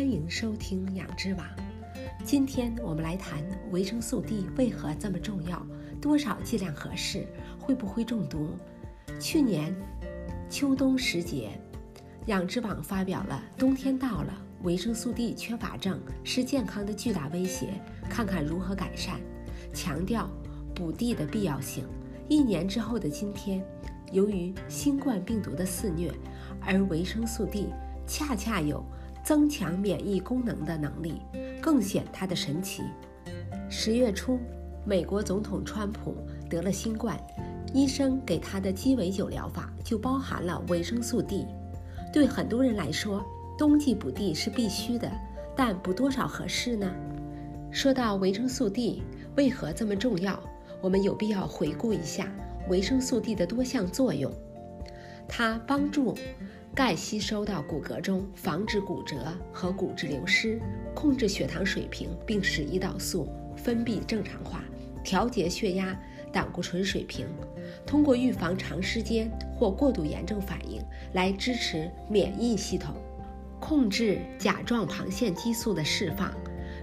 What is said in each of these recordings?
欢迎收听养殖网。今天我们来谈维生素 D 为何这么重要，多少剂量合适，会不会中毒？去年秋冬时节，养殖网发表了“冬天到了，维生素 D 缺乏症是健康的巨大威胁，看看如何改善”，强调补 D 的必要性。一年之后的今天，由于新冠病毒的肆虐，而维生素 D 恰恰有。增强免疫功能的能力，更显它的神奇。十月初，美国总统川普得了新冠，医生给他的鸡尾酒疗法就包含了维生素 D。对很多人来说，冬季补 D 是必须的，但补多少合适呢？说到维生素 D 为何这么重要，我们有必要回顾一下维生素 D 的多项作用。它帮助。钙吸收到骨骼中，防止骨折和骨质流失，控制血糖水平，并使胰岛素分泌正常化，调节血压、胆固醇水平。通过预防长时间或过度炎症反应来支持免疫系统，控制甲状旁腺激素的释放，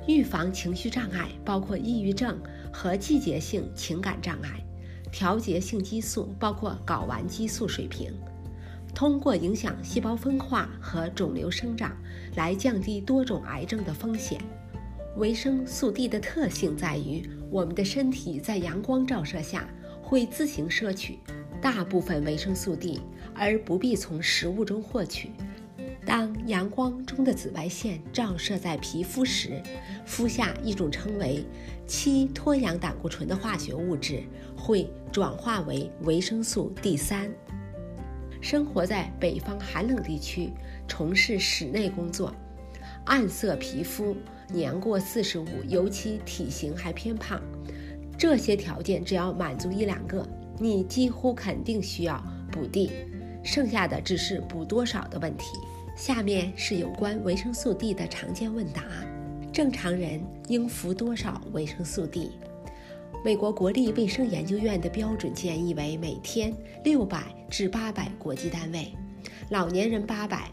预防情绪障碍，包括抑郁症和季节性情感障碍。调节性激素包括睾丸激素水平。通过影响细胞分化和肿瘤生长来降低多种癌症的风险。维生素 D 的特性在于，我们的身体在阳光照射下会自行摄取大部分维生素 D，而不必从食物中获取。当阳光中的紫外线照射在皮肤时，肤下一种称为七脱氧胆固醇的化学物质会转化为维生素 D 三。生活在北方寒冷地区，从事室内工作，暗色皮肤，年过四十五，尤其体型还偏胖，这些条件只要满足一两个，你几乎肯定需要补地，剩下的只是补多少的问题。下面是有关维生素 D 的常见问答：正常人应服多少维生素 D？美国国立卫生研究院的标准建议为每天六百至八百国际单位，老年人八百，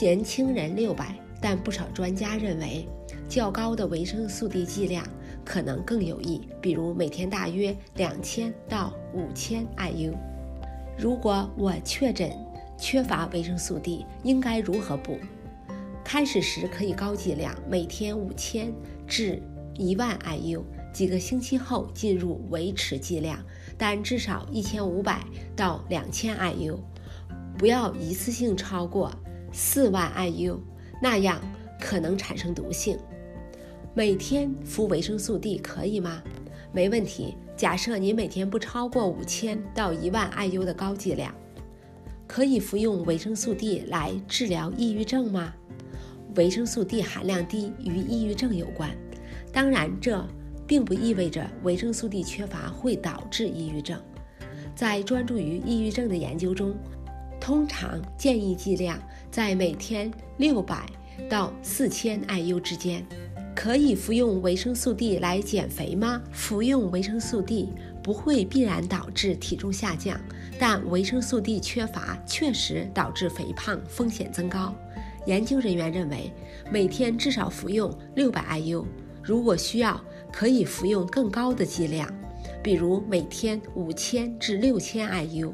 年轻人六百。但不少专家认为，较高的维生素 D 剂量可能更有益，比如每天大约两千到五千 IU。如果我确诊缺乏维生素 D，应该如何补？开始时可以高剂量，每天五千至一万 IU。几个星期后进入维持剂量，但至少一千五百到两千 IU，不要一次性超过四万 IU，那样可能产生毒性。每天服维生素 D 可以吗？没问题。假设你每天不超过五千到一万 IU 的高剂量，可以服用维生素 D 来治疗抑郁症吗？维生素 D 含量低与抑郁症有关，当然这。并不意味着维生素 D 缺乏会导致抑郁症。在专注于抑郁症的研究中，通常建议剂量在每天六百到四千 IU 之间。可以服用维生素 D 来减肥吗？服用维生素 D 不会必然导致体重下降，但维生素 D 缺乏确实导致肥胖风险增高。研究人员认为，每天至少服用六百 IU。如果需要，可以服用更高的剂量，比如每天五千至六千 IU。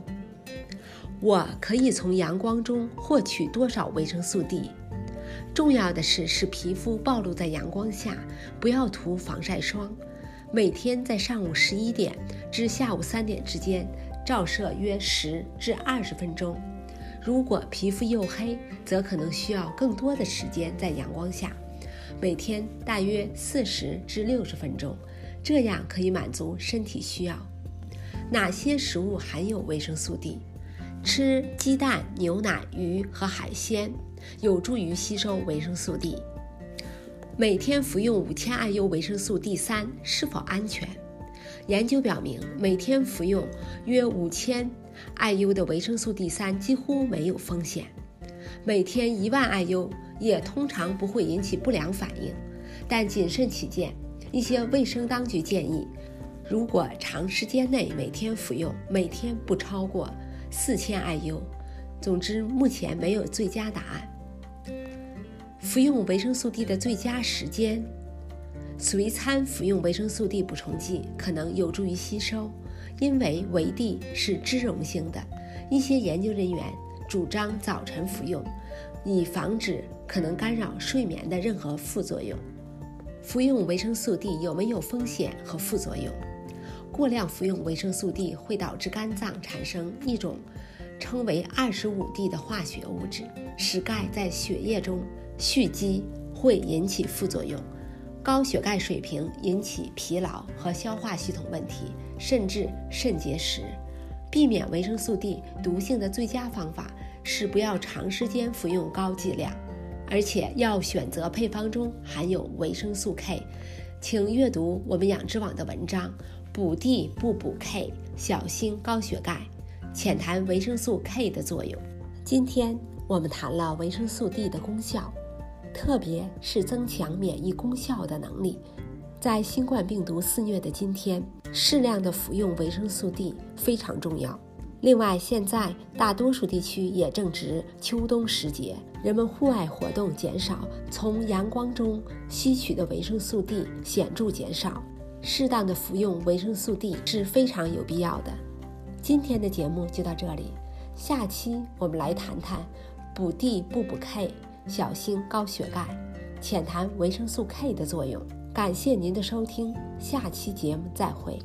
我可以从阳光中获取多少维生素 D？重要的是使皮肤暴露在阳光下，不要涂防晒霜。每天在上午十一点至下午三点之间照射约十至二十分钟。如果皮肤黝黑，则可能需要更多的时间在阳光下。每天大约四十至六十分钟，这样可以满足身体需要。哪些食物含有维生素 D？吃鸡蛋、牛奶、鱼和海鲜有助于吸收维生素 D。每天服用五千 IU 维生素 D 三是否安全？研究表明，每天服用约五千 IU 的维生素 D 三几乎没有风险。每天一万 IU 也通常不会引起不良反应，但谨慎起见，一些卫生当局建议，如果长时间内每天服用，每天不超过四千 IU。总之，目前没有最佳答案。服用维生素 D 的最佳时间，随餐服用维生素 D 补充剂可能有助于吸收，因为维 D 是脂溶性的。一些研究人员主张早晨服用，以防止可能干扰睡眠的任何副作用。服用维生素 D 有没有风险和副作用？过量服用维生素 D 会导致肝脏产生一种称为二十五 D 的化学物质，使钙在血液中蓄积，会引起副作用。高血钙水平引起疲劳和消化系统问题，甚至肾结石。避免维生素 D 毒性的最佳方法是不要长时间服用高剂量，而且要选择配方中含有维生素 K。请阅读我们养殖网的文章《补 D 不补 K，小心高血钙》，浅谈维生素 K 的作用。今天我们谈了维生素 D 的功效，特别是增强免疫功效的能力。在新冠病毒肆虐的今天，适量的服用维生素 D 非常重要。另外，现在大多数地区也正值秋冬时节，人们户外活动减少，从阳光中吸取的维生素 D 显著减少。适当的服用维生素 D 是非常有必要的。今天的节目就到这里，下期我们来谈谈补 D 不补 K，小心高血钙，浅谈维生素 K 的作用。感谢您的收听，下期节目再会。